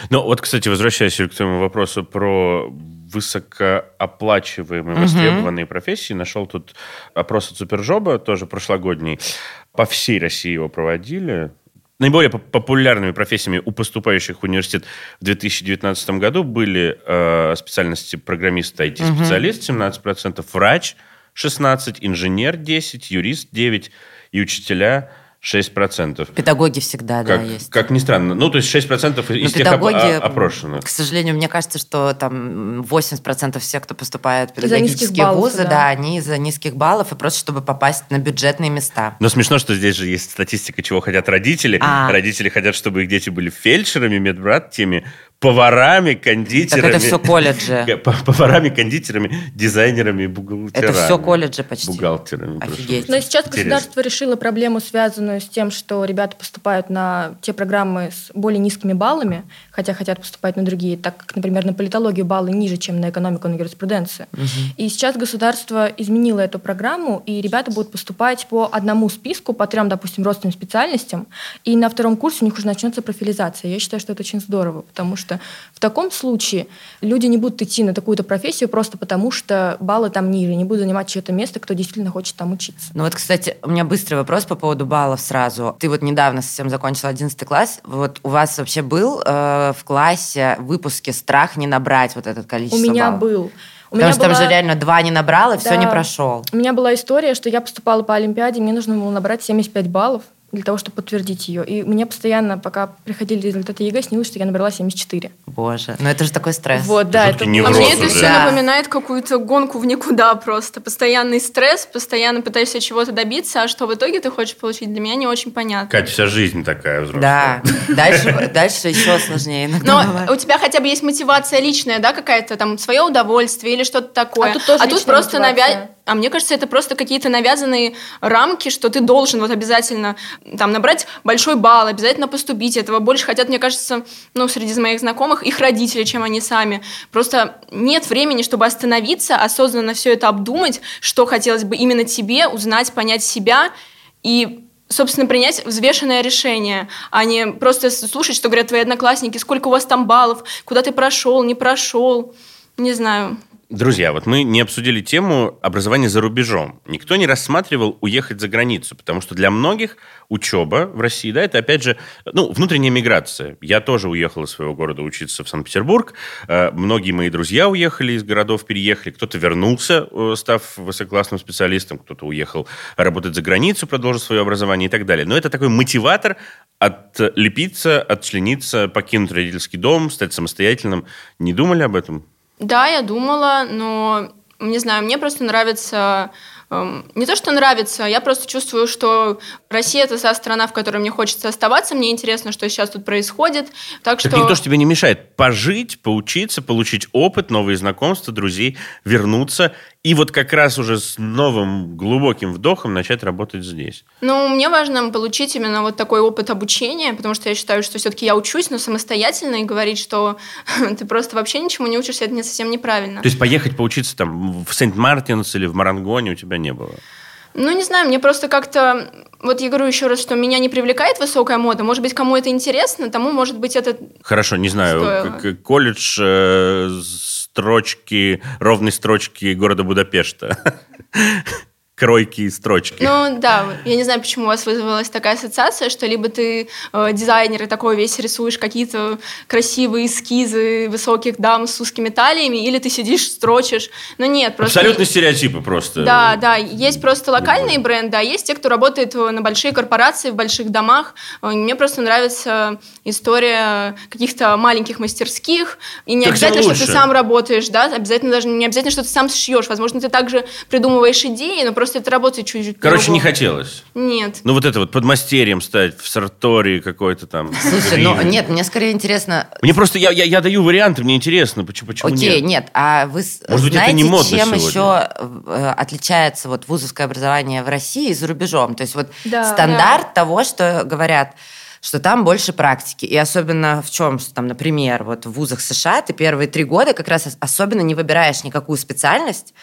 Ну, вот, кстати, возвращаясь к твоему вопросу про высокооплачиваемые, востребованные профессии, нашел тут опрос от Супержоба, тоже прошлогодний. По всей России его проводили. Наиболее поп- популярными профессиями у поступающих в университет в 2019 году были э, специальности программист, IT-специалист 17%, врач 16%, инженер 10%, юрист 9% и учителя 6%. Педагоги всегда, да, Как, есть. как ни странно. Ну, то есть 6% из Но тех оп- педагоги, о- опрошенных. к сожалению, мне кажется, что там 80% всех, кто поступает в педагогические баллов, вузы, да. да. они из-за низких баллов и просто чтобы попасть на бюджетные места. Но смешно, что здесь же есть статистика, чего хотят родители. А. Родители хотят, чтобы их дети были фельдшерами, медбратьями, поварами, Так кондитерами. это все колледжи. *laughs* Поварами, кондитерами, дизайнерами, бухгалтерами. Это все колледжи почти. Бухгалтерами. Офигеть. Но сейчас Интересно. государство решило проблему, связанную с тем, что ребята поступают на те программы с более низкими баллами, хотя хотят поступать на другие, так как, например, на политологию баллы ниже, чем на экономику, на юриспруденцию. И сейчас государство изменило эту программу, и ребята будут поступать по одному списку, по трем, допустим, родственным специальностям, и на втором курсе у них уже начнется профилизация. Я считаю, что это очень здорово, потому что учиться. В таком случае люди не будут идти на такую-то профессию просто потому, что баллы там ниже, не будут занимать чье-то место, кто действительно хочет там учиться. Ну вот, кстати, у меня быстрый вопрос по поводу баллов сразу. Ты вот недавно совсем закончил 11 класс. Вот у вас вообще был э, в классе выпуске страх не набрать вот этот количество У меня баллов? был. У Потому меня что там была- же реально два не набрал, и все Да. не прошел. У меня была история, что я поступала по Олимпиаде, мне нужно было набрать 75 баллов для того, чтобы подтвердить ее. И мне постоянно, пока приходили результаты ЕГЭ, снилось, что я набрала 74. Боже, ну это же такой стресс. Вот, да, это невроз А мне это уже. все Да. напоминает какую-то гонку в никуда просто. Постоянный стресс, постоянно пытаешься чего-то добиться, а что в итоге ты хочешь получить, для меня не очень понятно. Катя, вся жизнь такая взрослая. Да, дальше, дальше еще сложнее иногда Но бывает. у тебя хотя бы есть мотивация личная, да, какая-то там свое удовольствие или что-то такое. А тут тоже личная просто мотивация. навя- А мне кажется, это просто какие-то навязанные рамки, что ты должен вот обязательно там набрать большой балл, обязательно поступить. Этого больше хотят, мне кажется, ну, среди моих знакомых, их родители, чем они сами. Просто нет времени, чтобы остановиться, осознанно все это обдумать, что хотелось бы именно тебе узнать, понять себя и собственно, принять взвешенное решение, а не просто слушать, что говорят твои одноклассники, сколько у вас там баллов, куда ты прошел, не прошел. Не знаю. Друзья, вот мы не обсудили тему образования за рубежом. Никто не рассматривал уехать за границу, потому что для многих учеба в России, да, это опять же, ну, внутренняя миграция. Я тоже уехал из своего города учиться в Санкт-Петербург. Э, Многие мои друзья уехали из городов, переехали. Кто-то вернулся, э, став высококлассным специалистом, кто-то уехал работать за границу, продолжить свое образование и так далее. Но это такой мотиватор отлепиться, отчлениться, покинуть родительский дом, стать самостоятельным. Не думали об этом? Да, я думала, но не знаю, мне просто нравится эм, не то, что нравится, я просто чувствую, что Россия это та страна, в которой мне хочется оставаться, мне интересно, что сейчас тут происходит, так Так что никто же тебе не мешает пожить, поучиться, получить опыт, новые знакомства, друзей, вернуться и вот как раз уже с новым глубоким вдохом начать работать здесь. Ну, мне важно получить именно вот такой опыт обучения, потому что я считаю, что все-таки я учусь, но самостоятельно, и говорить, что *laughs* ты просто вообще ничему не учишься, это не совсем неправильно. То есть поехать поучиться там в Сент-Мартинс или в Марангоне у тебя не было? Ну, не знаю, мне просто как-то... Вот я говорю еще раз, что меня не привлекает высокая мода. Может быть, кому это интересно, тому, может быть, это... Хорошо, не знаю, колледж э, строчки, ровной строчки города Будапешта. *laughs* Кройки и строчки. Ну, да, я не знаю, почему у вас вызвалась такая ассоциация, что либо ты э, дизайнер и такой весь рисуешь какие-то красивые эскизы высоких дам с узкими талиями, или ты сидишь, строчишь. Но нет, просто... Абсолютно стереотипы просто. Да, да, есть просто локальные бренды, а есть те, кто работает э, на большие корпорации, в больших домах. Э, Мне просто нравится история каких-то маленьких мастерских, и не Так обязательно, что ты сам работаешь, да, обязательно даже не обязательно, что ты сам сшьешь. Возможно, ты также придумываешь идеи, но просто это работает чуть-чуть Короче, не хотелось. Нет. Ну, вот это вот подмастерьем стать в Сартории какой-то там. Слушай, ну нет, мне скорее интересно, Мне просто, я, я, я даю варианты, мне интересно, почему, почему Окей, нет? нет, а вы с- Может быть, это знаете, не модно чем сегодня? еще э, отличается вот вузовское образование в России и за рубежом? То есть вот Да, стандарт того, что говорят, что там больше практики. И особенно в чем, что там, например, вот в вузах США ты первые три года как раз ос- особенно не выбираешь никакую специальность.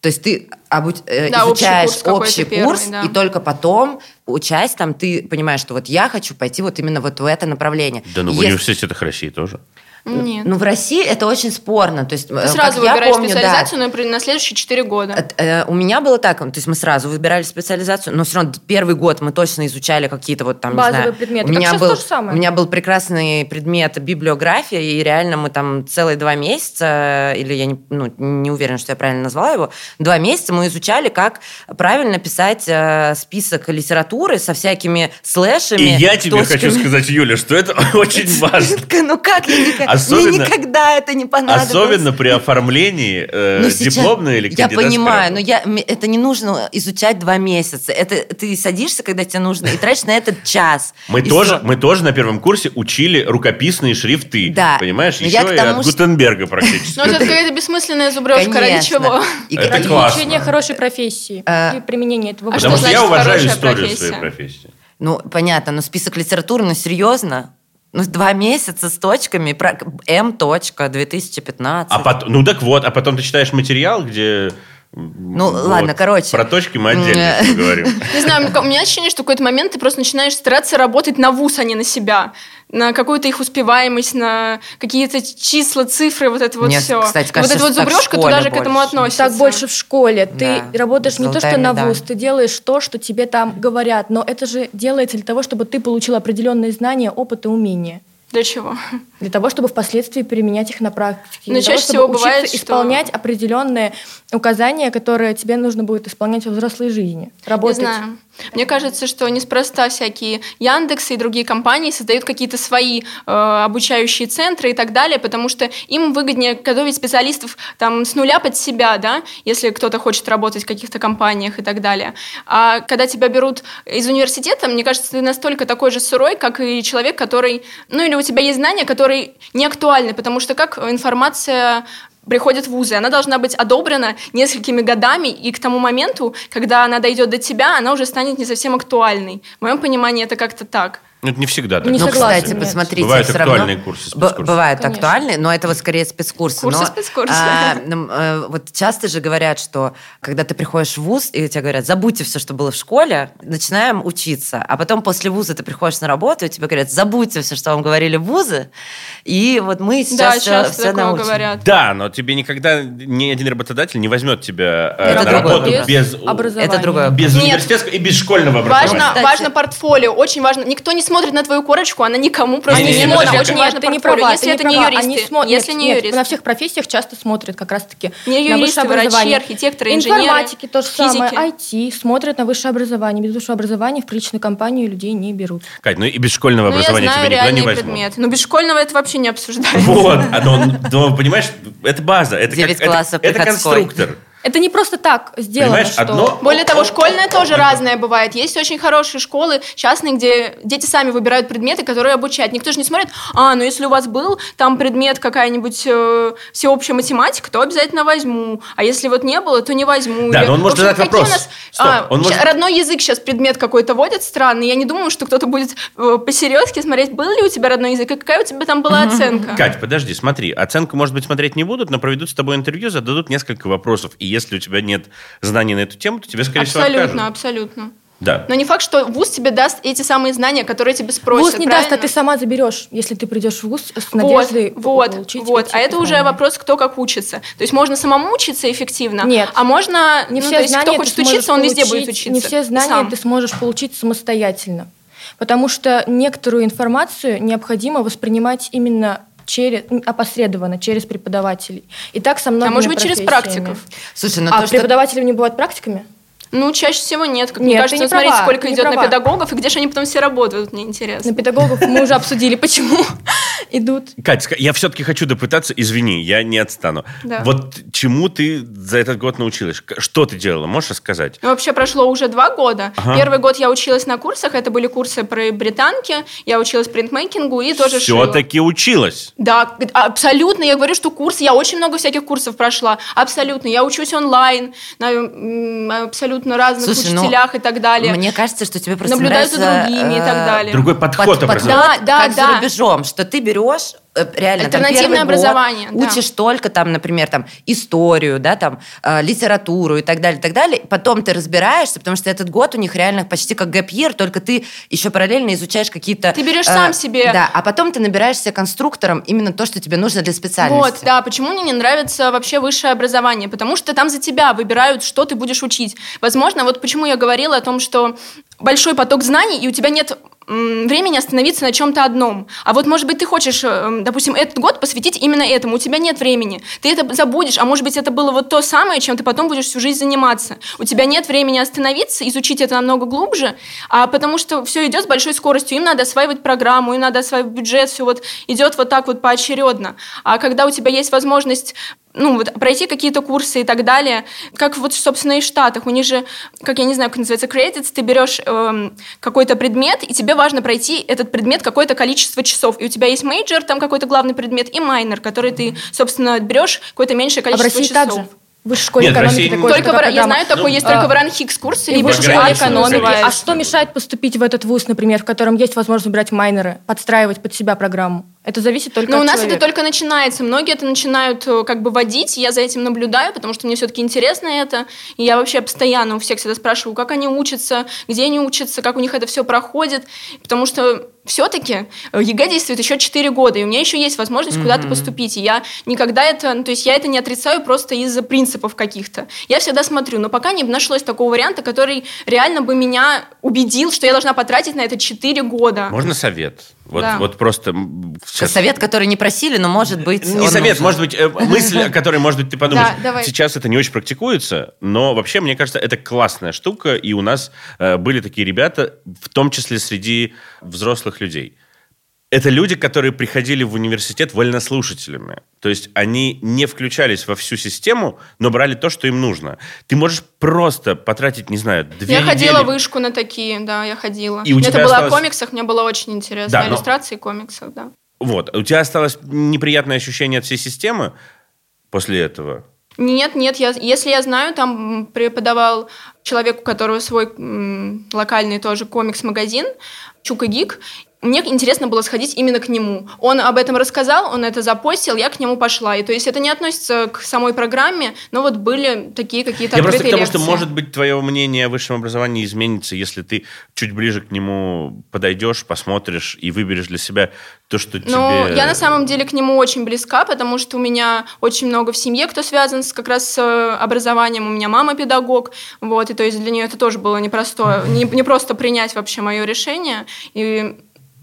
То есть ты обу- э, Да, общий изучаешь курс какой-то общий первый, курс, да. и только потом, учась там, ты понимаешь, что вот я хочу пойти вот именно вот в это направление. Да, ну в Если- университетах России тоже. Нет. ну, в России это очень спорно. То есть, ты э, сразу как я выбираешь помню, да, специализацию, но при- на следующие 4 года. Э, э, У меня было так, то есть мы сразу выбирали специализацию, но все равно первый год мы точно изучали какие-то вот там, не Базовые знаю, предметы. У Как меня сейчас был, то же самое. у меня был прекрасный предмет библиография, и реально мы там целые два месяца, или я не, ну, не уверена, что я правильно назвала его, два месяца мы изучали, как правильно писать э, список литературы со всякими слэшами. И я тебе точками. хочу сказать, Юля, что это *laughs* очень *laughs* важно. Ну как, я никак- Особенно- мне никогда это не понадобилось. Особенно при оформлении э, Ну, сейчас- дипломной или Я понимаю, но я, это не нужно изучать два месяца. Это ты садишься, когда тебе нужно, и тратишь на этот час. Мы тоже, мы тоже на первом курсе учили рукописные шрифты. Да. Понимаешь? Но Еще я и тому, от что- Гутенберга *laughs* практически. Ну, это какая-то бессмысленная зубрежка, ради чего? И, Это и- классно. Изучение хорошей профессии А. и применение этого. Потому что я уважаю историю своей профессии. Ну, понятно, но список литературы, ну, серьезно? Ну, два месяца с точками, М. точка, 2015. А потом, ну так вот, а потом ты читаешь материал, где Ну, ладно, короче. Про точки мы отдельно поговорим. *laughs* Не знаю, у меня ощущение, что в какой-то момент ты просто начинаешь стараться работать на вуз, а не на себя. На какую-то их успеваемость, на какие-то числа, цифры, вот это вот Мне, все. кстати, вот кажется, эта вот что так в зубрежка туда же к этому относится. Так больше в школе. Ты Да, работаешь не то, золотая что на вуз, ты делаешь то, что тебе там говорят, но это же делается для того, чтобы ты получил определенные знания, опыт и умения. Для чего? Для того, чтобы впоследствии применять их на практике. Но для того, чаще чтобы всего бывает, что- исполнять определенные указания, которые тебе нужно будет исполнять во взрослой жизни. Работать. Не знаю. Мне кажется, что неспроста всякие Яндексы и другие компании создают какие-то свои э, обучающие центры и так далее, потому что им выгоднее готовить специалистов там с нуля под себя, да, если кто-то хочет работать в каких-то компаниях и так далее. А когда тебя берут из университета, мне кажется, ты настолько такой же сырой, как и человек, который, ну или у тебя есть знания, которые не актуальны, потому что как информация приходит в вузы, она должна быть одобрена несколькими годами, и к тому моменту, когда она дойдет до тебя, она уже станет не совсем актуальной. В моем понимании это как-то так. Ну, это не всегда так. Не ну, согласна, кстати, нет. посмотрите, Бывают все равно... актуальные курсы, Б- спецкурсы. Бывают Конечно. актуальные, но это вот скорее спецкурсы. Курсы, но, спецкурсы. а, э, вот часто же говорят, что когда ты приходишь в вуз, и тебе говорят, забудьте все, что было в школе, начинаем учиться. А потом после вуза ты приходишь на работу, и тебе говорят, забудьте все, что вам говорили в вузы, и вот мы да, сейчас все, часто все такое научим. говорят. Да, но тебе никогда ни один работодатель не возьмет тебя э, Это на работу вопрос. без, Образование. Это другое. без Нет. университетского и без школьного образования. Важно, Кстати- важно портфолио, очень важно. Никто не смотрит на твою корочку, она никому просто Не, смотрит. подожди, Очень важно ты не права, если это не юристы, Они смотрят- если не нет, юристы. на всех профессиях часто смотрят как раз-таки Не на высшее образование. архитекторы, инженеры, Информатики то же самое. IT, смотрят на высшее образование. Без высшего образования в приличную компанию людей не берут. Кать, ну и без школьного Ну, образования тебя никогда не возьмут. Но без школьного это вообще не обсуждается. Вот, а но, но, понимаешь, это база, это, конструктор. Это не просто так сделано, Понимаешь, что... одно- Более того, школьное тоже разное бывает. Есть очень хорошие школы частные, где дети сами выбирают предметы, которые обучают. Никто же не смотрит, а, ну если у вас был там предмет какая-нибудь э, всеобщая математика, то обязательно возьму. А если вот не было, то не возьму. Да, Или, но он может общем, задать вопрос. нас- Стоп, а, он может- Родной язык сейчас предмет какой-то вводят странный. Я не думаю, что кто-то будет э, посерьезки смотреть, был ли у тебя родной язык, и какая у тебя там была оценка. Кать, подожди, смотри, оценку, может быть, смотреть не будут, но проведут с тобой интервью, зададут несколько вопросов, и если у тебя нет знаний на эту тему, то тебе, скорее всего, Абсолютно, абсолютно. Да. Но не факт, что вуз тебе даст эти самые знания, которые тебе спросят. Вуз не даст, а правильно? ты сама заберешь, если ты придешь в вуз с надеждой вот, получить вот. эти А это уже вопрос, кто как учится. То есть можно самому учиться эффективно, Нет. а можно, Не ну, все то есть знания кто хочет учиться, он везде будет получить- учиться. Не все знания Сам. ты сможешь получить самостоятельно. Потому что некоторую информацию необходимо воспринимать именно через, опосредованно, через преподавателей. И так со многими А может быть, через профессиями. практиков. Слушай, ну А то, что... преподаватели не бывают практиками? Ну, чаще всего нет. Как Нет, мне ты кажется, не смотрите, права, сколько идет на права. педагогов, и где же они потом все работают, мне интересно. На педагогов мы уже обсудили, почему *laughs* идут. Ска- я все-таки хочу допытаться, извини, я не отстану. Да. Вот чему ты за этот год научилась? Что ты делала, можешь рассказать? Ну, вообще прошло уже два года. Ага. Первый год я училась на курсах, это были курсы про британки, я училась принтмейкингу и тоже шила. Все-таки училась. Да, абсолютно. Я говорю, что курс, я очень много всяких курсов прошла. Абсолютно. Я учусь онлайн на м, абсолютно разных Слушай, ну, учителях и так далее. Мне кажется, что тебе просто Наблюдаю за нравится, другими и э, так далее. Другой подход под- подход, Да, да, как да. за рубежом, что ты берешь э, реально там, Альтернативное первый год, образование, да. учишь только там, например, там историю, да, там э, литературу и так далее, и так далее. Потом ты разбираешься, потому что этот год у них реально почти как гэп year, только ты еще параллельно изучаешь какие-то. э, Ты берешь сам себе. Да, а потом ты набираешься конструктором именно то, что тебе нужно для специальности. Вот, да, почему мне не нравится вообще высшее образование? Потому что там за тебя выбирают, что ты будешь учить. Возможно, вот почему я говорила о том, что большой поток знаний, и у тебя нет времени остановиться на чем-то одном. А вот, может быть, ты хочешь, э, допустим, этот год посвятить именно этому, у тебя нет времени. Ты это забудешь, а может быть, это было вот то самое, чем ты потом будешь всю жизнь заниматься. У тебя нет времени остановиться, изучить это намного глубже, а потому что все идет с большой скоростью. Им надо осваивать программу, им надо осваивать бюджет, все вот идет вот так вот поочередно. А когда у тебя есть возможность ну, вот, пройти какие-то курсы и так далее, как вот, собственно, и в Штатах. У них же, как я не знаю, как называется, credits, ты берешь эм, какой-то предмет, и тебе важно пройти этот предмет какое-то количество часов. И у тебя есть major, там какой-то главный предмет, и minor, который ты, собственно, берешь какое-то меньшее А в количество России часов. так же? В высшей школе Нет, экономики России- такой же Только такая в, я знаю, такой Ну, есть а, только в РАНХиГС курс, И или в школе экономики. А что мешает поступить в этот вуз, например, в котором есть возможность выбирать minor ы, подстраивать под себя программу? Это зависит только Но от у нас человека. это только начинается. Многие это начинают э, как бы водить, я за этим наблюдаю, потому что мне все-таки интересно это. И я вообще постоянно у всех всегда спрашиваю, как они учатся, где они учатся, как у них это все проходит. Потому что все-таки ЕГЭ действует еще 4 года, и у меня еще есть возможность куда-то поступить. И я никогда это, ну, то есть я это не отрицаю просто из-за принципов каких-то. Я всегда смотрю, но пока не нашлось такого варианта, который реально бы меня убедил, что я должна потратить на это 4 года. Можно совет? Вот, Да. вот просто сейчас- Совет, который не просили, но может быть... Не он совет, нужен. может быть, э, *laughs* мысль, о которой, может быть, ты подумаешь. Да, давай. Сейчас это не очень практикуется, но вообще, мне кажется, это классная штука, и у нас э, были такие ребята, в том числе среди взрослых людей. Это люди, которые приходили в университет вольнослушателями. То есть они не включались во всю систему, но брали то, что им нужно. Ты можешь просто потратить, не знаю, две Я недели. ходила в вышку на такие, да, я ходила. И у это тебя было осталось- о комиксах, мне было очень интересно. Да, но- иллюстрации комиксов, да. Вот. У тебя осталось неприятное ощущение от всей системы после этого? Нет, нет, я, если я знаю, там преподавал человек, у которого свой м, локальный тоже комикс-магазин, Чука Гик. Мне интересно было сходить именно к нему. Он об этом рассказал, он это запостил, я к нему пошла. И то есть это не относится к самой программе, но вот были такие какие-то Я просто к тому, лекции. что, может быть, твое мнение о высшем образовании изменится, если ты чуть ближе к нему подойдешь, посмотришь и выберешь для себя то, что Ну, тебе... я на самом деле к нему очень близка, потому что у меня очень много в семье, кто связан с, как раз с э, образованием. У меня мама педагог, вот, и то есть для нее это тоже было непросто, не, не просто принять вообще мое решение. И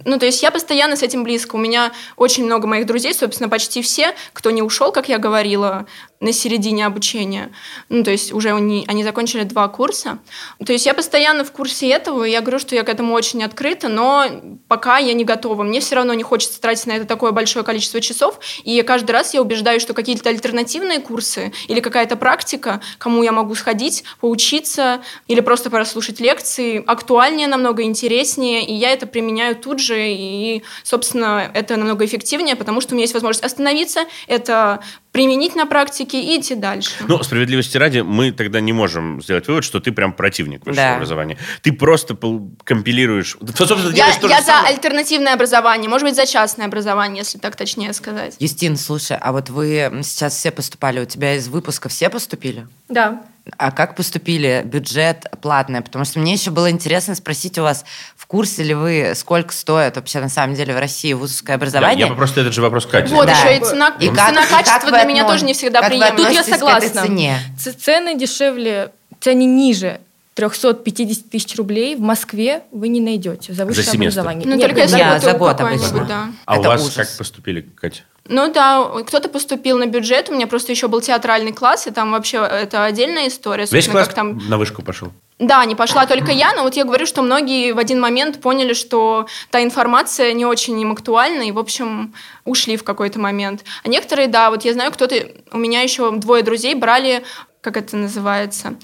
ну, то есть я постоянно с этим близко. У меня очень много моих друзей, собственно, почти все, кто не ушел, как я говорила, на середине обучения. Ну, то есть уже они, они закончили два курса. То есть я постоянно в курсе этого, и я говорю, что я к этому очень открыта, но пока я не готова. Мне все равно не хочется тратить на это такое большое количество часов, и каждый раз я убеждаюсь, что какие-то альтернативные курсы или какая-то практика, кому я могу сходить, поучиться или просто прослушать лекции, актуальнее, намного интереснее, и я это применяю тут же, и, собственно, это намного эффективнее, потому что у меня есть возможность остановиться, это применить на практике и идти дальше. Ну, справедливости ради, мы тогда не можем сделать вывод, что ты прям противник высшего Да. образования. Ты просто компилируешь... Ты, собственно, я я за самое. альтернативное образование, может быть, за частное образование, если так точнее сказать. Юстин, слушай, а вот вы сейчас все поступали, у тебя из выпуска все поступили? Да. А как поступили? Бюджет платный? Потому что мне еще было интересно спросить у вас, в курсе ли вы, сколько стоит вообще на самом деле в России вузовское Да, образование? я бы просто этот же вопрос Кате. Вот Да. еще и цена, И цена как- как качество для меня тоже не всегда приемлема. Тут я относитесь к этой согласна. цене? Цены дешевле, цены ниже 350 тысяч рублей в Москве вы не найдете за высшее семестр? образование. Ну, Нет, только если я за год обычно. да. а у это вас ужас. как поступили, Катя? Ну да, кто-то поступил на бюджет, у меня просто еще был театральный класс, и там вообще это отдельная история. Весь класс как там на вышку пошел? Да, не пошла только я, но вот я говорю, что многие в один момент поняли, что та информация не очень им актуальна, и, в общем, ушли в какой-то момент. А некоторые, да, вот я знаю, кто-то, у меня еще двое друзей брали, как это называется,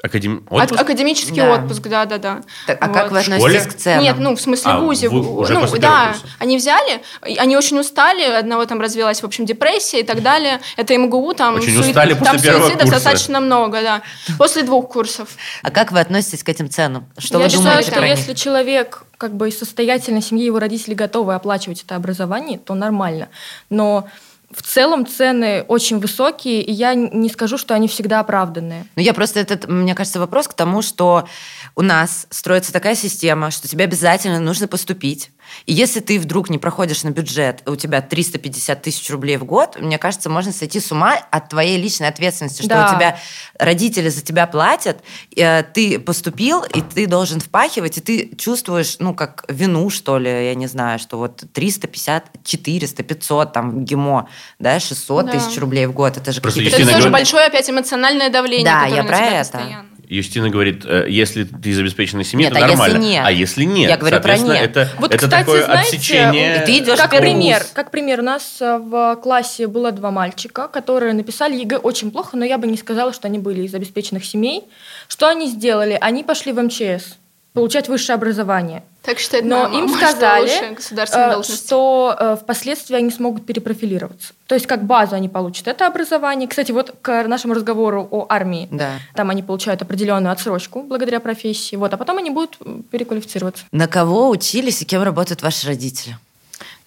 Академ... От- Отпуск? академический Да. отпуск, да-да-да. Так, а Вот. как вы относитесь к ценам? Нет, ну, в смысле, А, в уже ну, да, курса. они взяли, они очень устали, одного там развилась, в общем, депрессия и так далее. Это МГУ, там, Очень суи- устали после там первого суицидов курса. достаточно много, да. После двух курсов. А как вы относитесь к этим ценам? Что я вы считаю, думаете что про если человек как бы из состоятельной семьи, его родители готовы оплачивать это образование, то нормально. Но в целом цены очень высокие, и я не скажу, что они всегда оправданные. Ну, я просто этот, мне кажется, вопрос к тому, что у нас строится такая система, что тебе обязательно нужно поступить. И если ты вдруг не проходишь на бюджет, у тебя 350 тысяч рублей в год, мне кажется, можно сойти с ума от твоей личной ответственности, что Да. у тебя родители за тебя платят, э, ты поступил, и ты должен впахивать, и ты чувствуешь, ну, как вину, что ли, я не знаю, что вот 350, 400, 500, там, МГИМО, да, 600 Да. тысяч рублей в год, это же какие-то... Это тоже большое опять эмоциональное давление, Да, которое я на про тебя это. постоянно. Юстина говорит, э, если ты из обеспеченной семьи, Нет, то а если нормально. нет? А если нет? Я говорю про нет. Это, Вот, это кстати, такое знаете, отсечение. И ты идешь Как пример, как пример, у нас э, в классе было два мальчика, которые написали ЕГЭ очень плохо, но я бы не сказала, что они были из обеспеченных семей. Что они сделали? Они пошли в МЧС. Получать высшее образование. Так считает Но моя им *laughs* мама, сказали, что э, должность. что э, впоследствии они смогут перепрофилироваться. То есть как базу они получат это образование. Кстати, вот к нашему разговору о армии. Да. Там они получают определенную отсрочку благодаря профессии. Вот, а потом они будут переквалифицироваться. На кого учились и кем работают ваши родители?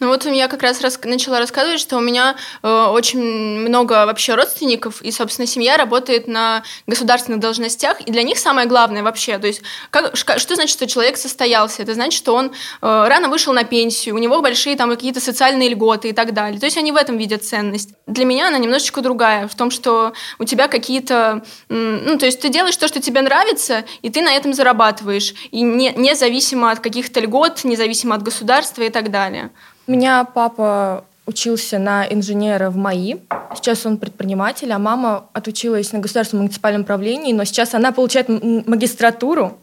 Ну вот я как раз начала рассказывать, что у меня э, очень много вообще родственников, и, собственно, семья работает на государственных должностях, и для них самое главное вообще, то есть как, что значит, что человек состоялся? Это значит, что он э, рано вышел на пенсию, у него большие там какие-то социальные льготы и так далее. То есть они в этом видят ценность. Для меня она немножечко другая, в том, что у тебя какие-то... Ну, то есть ты делаешь то, что тебе нравится, и ты на этом зарабатываешь, и не, независимо от каких-то льгот, независимо от государства и так далее. У меня папа учился на инженера в МАИ. Сейчас он предприниматель, а мама отучилась на государственном муниципальном правлении, но сейчас она получает магистратуру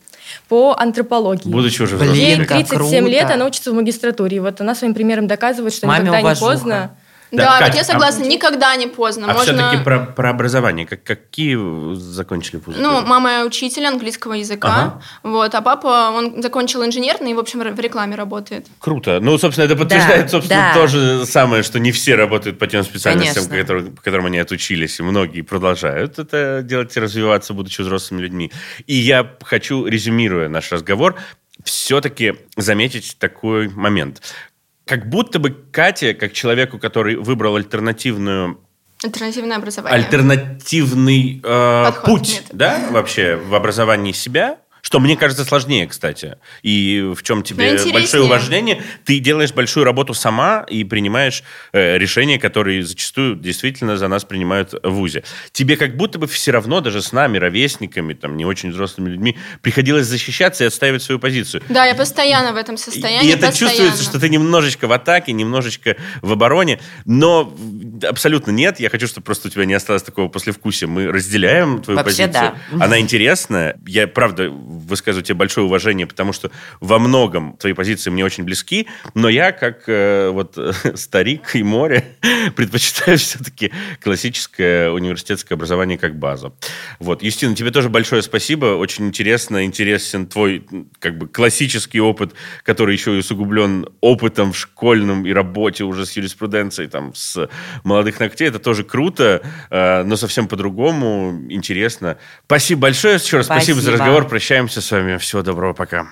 по антропологии. Будучи уже взрослым. Ей как 37 лет, круто. она учится в магистратуре. И вот она своим примером доказывает, что Маме никогда не поздно. Да, Да, Кать, вот я а- согласна, никогда не поздно. А Можно... все-таки про, про образование. Как, какие закончили вузы? Ну, мама учитель английского языка, Ага. вот, а папа, он закончил инженерный и, в общем, в рекламе работает. Круто. Ну, собственно, это подтверждает, Да, собственно, да. то же самое, что не все работают по тем специальностям, Конечно. которые- по которым они отучились. И многие продолжают это делать и развиваться, будучи взрослыми людьми. И я хочу, резюмируя наш разговор, все-таки заметить такой момент. Как будто бы Катя, как человеку, который выбрал альтернативную Альтернативное образование. альтернативный э, Подход, путь, метод. да, вообще в образовании себя, что мне кажется сложнее, кстати. И в чем тебе интереснее. большое уважение. Ты делаешь большую работу сама и принимаешь э, решения, которые зачастую действительно за нас принимают в ВУЗе. Тебе как будто бы все равно, даже с нами, ровесниками, там, не очень взрослыми людьми, приходилось защищаться и отстаивать свою позицию. Да, я постоянно в этом состоянии. И это постоянно. чувствуется, что ты немножечко в атаке, немножечко в обороне, но абсолютно нет. Я хочу, чтобы просто у тебя не осталось такого послевкусия. Мы разделяем твою Вообще, позицию. да. Она интересная. Я, правда, высказываю тебе большое уважение, потому что во многом твои позиции мне очень близки, но я, как э, вот *laughs* старик и море, *laughs* предпочитаю все-таки классическое университетское образование как базу. Вот. Юстина, тебе тоже большое спасибо. Очень интересно, интересен твой как бы классический опыт, который еще и усугублен опытом в школьном и работе уже с юриспруденцией, там, с молодых ногтей. Это тоже круто, э, но совсем по-другому, интересно. Спасибо большое. Еще раз спасибо, за Спасибо. разговор. Прощаемся с вами. Всего доброго. Пока.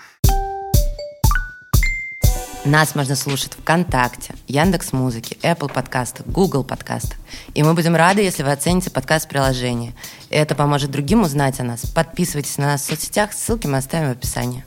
Нас можно слушать ВКонтакте, Яндекс Музыки, Apple подкастах, Google подкастах. И мы будем рады, если вы оцените подкаст в приложении. Это поможет другим узнать о нас. Подписывайтесь на нас в соцсетях, ссылки мы оставим в описании.